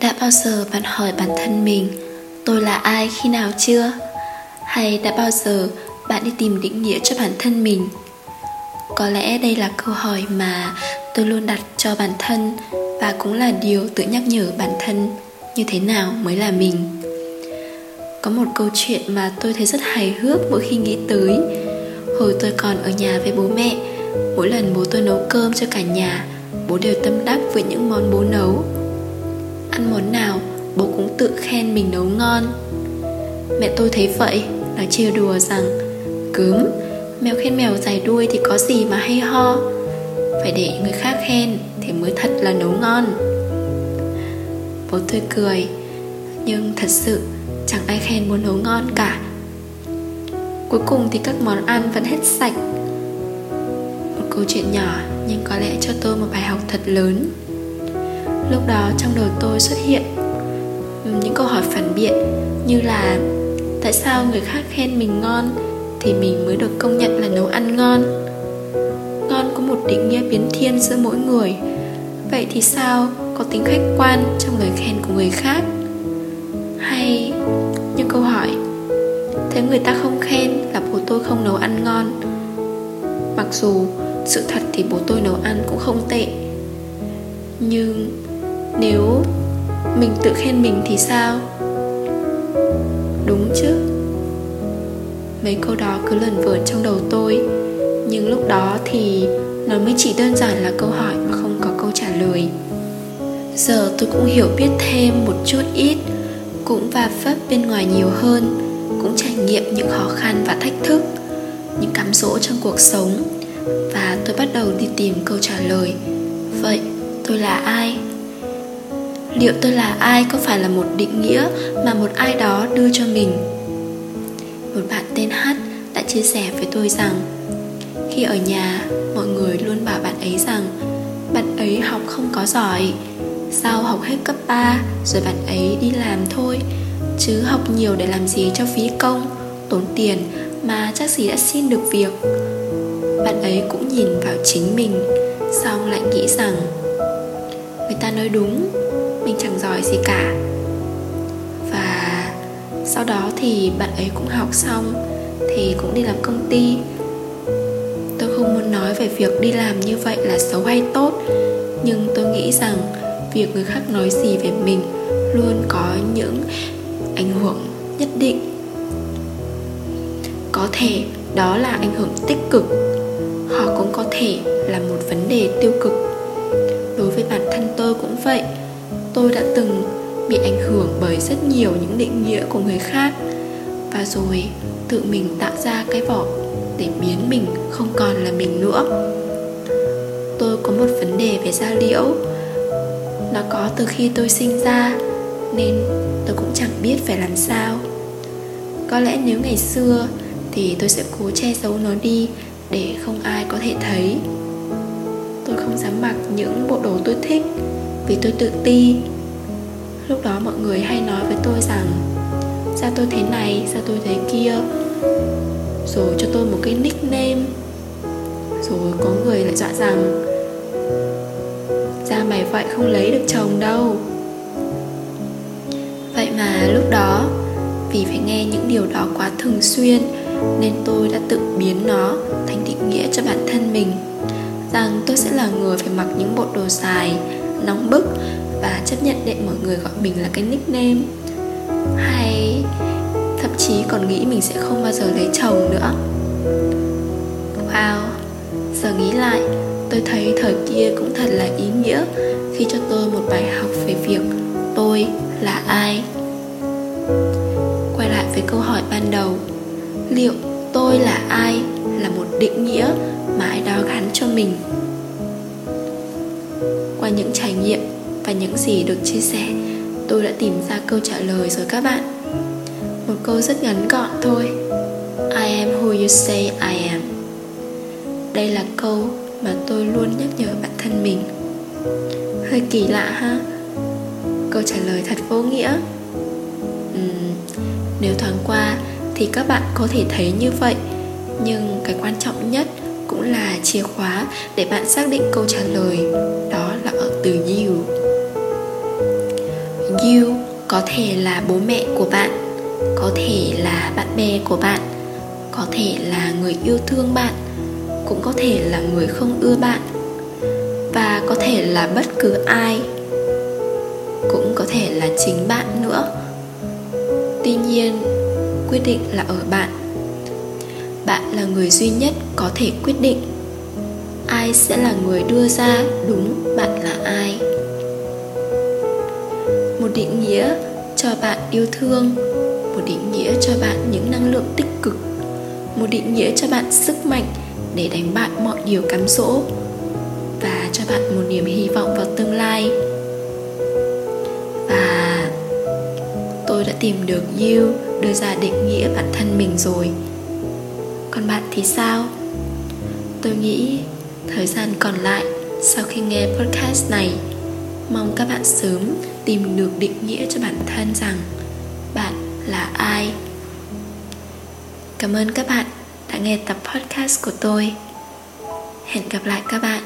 đã bao giờ bạn hỏi bản thân mình, tôi là ai khi nào chưa? Hay đã bao giờ bạn đi tìm định nghĩa cho bản thân mình? Có lẽ đây là câu hỏi mà tôi luôn đặt cho bản thân và cũng là điều tự nhắc nhở bản thân như thế nào mới là mình có một câu chuyện mà tôi thấy rất hài hước mỗi khi nghĩ tới. Hồi tôi còn ở nhà với bố mẹ, mỗi lần bố tôi nấu cơm cho cả nhà, bố đều tâm đắc với những món bố nấu. Ăn món nào, bố cũng tự khen mình nấu ngon. Mẹ tôi thấy vậy, nói trêu đùa rằng cớm mèo khen mèo dài đuôi thì có gì mà hay ho? Phải để người khác khen thì mới thật là nấu ngon. Bố tôi cười, nhưng thật sự chẳng ai khen muốn nấu ngon cả. Cuối cùng thì các món ăn vẫn hết sạch. Một câu chuyện nhỏ nhưng có lẽ cho tôi một bài học thật lớn. Lúc đó trong đầu tôi xuất hiện những câu hỏi phản biện như là tại sao người khác khen mình ngon thì mình mới được công nhận là nấu ăn ngon? Ngon có một định nghĩa biến thiên giữa mỗi người. Vậy thì sao có tính khách quan trong lời khen của người khác? Người ta không khen là bố tôi không nấu ăn ngon. Mặc dù sự thật thì bố tôi nấu ăn cũng không tệ. Nhưng nếu mình tự khen mình thì sao? Đúng chứ. Mấy câu đó cứ lần vẩn trong đầu tôi. Nhưng lúc đó thì nó mới chỉ đơn giản là câu hỏi mà không có câu trả lời. Giờ tôi cũng hiểu biết thêm một chút ít, cũng và phấp bên ngoài nhiều hơn cũng trải nghiệm những khó khăn và thách thức, những cám dỗ trong cuộc sống. Và tôi bắt đầu đi tìm câu trả lời. Vậy, tôi là ai? Liệu tôi là ai có phải là một định nghĩa mà một ai đó đưa cho mình? Một bạn tên h đã chia sẻ với tôi rằng, khi ở nhà, mọi người luôn bảo bạn ấy rằng, bạn ấy học không có giỏi. Sau học hết cấp 3 rồi bạn ấy đi làm thôi chứ học nhiều để làm gì cho phí công, tốn tiền mà chắc gì đã xin được việc. Bạn ấy cũng nhìn vào chính mình, xong lại nghĩ rằng, người ta nói đúng, mình chẳng giỏi gì cả. Và sau đó thì bạn ấy cũng học xong, thì cũng đi làm công ty. Tôi không muốn nói về việc đi làm như vậy là xấu hay tốt, nhưng tôi nghĩ rằng việc người khác nói gì về mình luôn có những ảnh hưởng nhất định. Có thể đó là ảnh hưởng tích cực, họ cũng có thể là một vấn đề tiêu cực. Đối với bản thân tôi cũng vậy, tôi đã từng bị ảnh hưởng bởi rất nhiều những định nghĩa của người khác và rồi tự mình tạo ra cái vỏ để biến mình không còn là mình nữa. Tôi có một vấn đề về da liễu, nó có từ khi tôi sinh ra nên tôi cũng chẳng biết phải làm sao. Có lẽ nếu ngày xưa thì tôi sẽ cố che giấu nó đi để không ai có thể thấy. Tôi không dám mặc những bộ đồ tôi thích vì tôi tự ti lúc đó mọi người hay nói với tôi rằng, sao tôi thế này, sao tôi thế kia? Rồi cho tôi một cái nickname. Rồi có người lại dọa rằng, ra mày vậy không lấy được chồng đâu mà lúc đó, vì phải nghe những điều đó quá thường xuyên, nên tôi đã tự biến nó thành định nghĩa cho bản thân mình, rằng tôi sẽ là người phải mặc những bộ đồ dài, nóng bức và chấp nhận để mọi người gọi mình là cái nickname. Hay thậm chí còn nghĩ mình sẽ không bao giờ lấy chồng nữa. Wow, giờ nghĩ lại, tôi thấy thời kia cũng thật là ý nghĩa khi cho tôi một bài học về việc tôi là ai quay lại với câu hỏi ban đầu. Liệu tôi là ai là một định nghĩa mà ai đó gắn cho mình? Qua những trải nghiệm và những gì được chia sẻ, tôi đã tìm ra câu trả lời rồi các bạn. Một câu rất ngắn gọn thôi. I am who you say I am. Đây là câu mà tôi luôn nhắc nhở bản thân mình. Hơi kỳ lạ ha? Câu trả lời thật vô nghĩa uhm, nếu thoáng qua thì các bạn có thể thấy như vậy. Nhưng cái quan trọng nhất cũng là chìa khóa để bạn xác định câu trả lời đó là ở từ you. You có thể là bố mẹ của bạn có thể là bạn bè của bạn có thể là người yêu thương bạn cũng có thể là người không ưa bạn và có thể là bất cứ ai cũng có thể là chính bạn nữa tuy nhiên, quyết định là ở bạn. Bạn là người duy nhất có thể quyết định ai sẽ là người đưa ra đúng bạn là ai. Một định nghĩa cho bạn yêu thương, một định nghĩa cho bạn những năng lượng tích cực, một định nghĩa cho bạn sức mạnh để đánh bại mọi điều cám dỗ và cho bạn một niềm hy vọng vào tương lai. Tìm được you đưa ra định nghĩa bản thân mình rồi. Còn bạn thì sao? Tôi nghĩ thời gian còn lại sau khi nghe podcast này, mong các bạn sớm tìm được định nghĩa cho bản thân rằng bạn là ai. Cảm ơn các bạn đã nghe tập podcast của tôi. Hẹn gặp lại các bạn.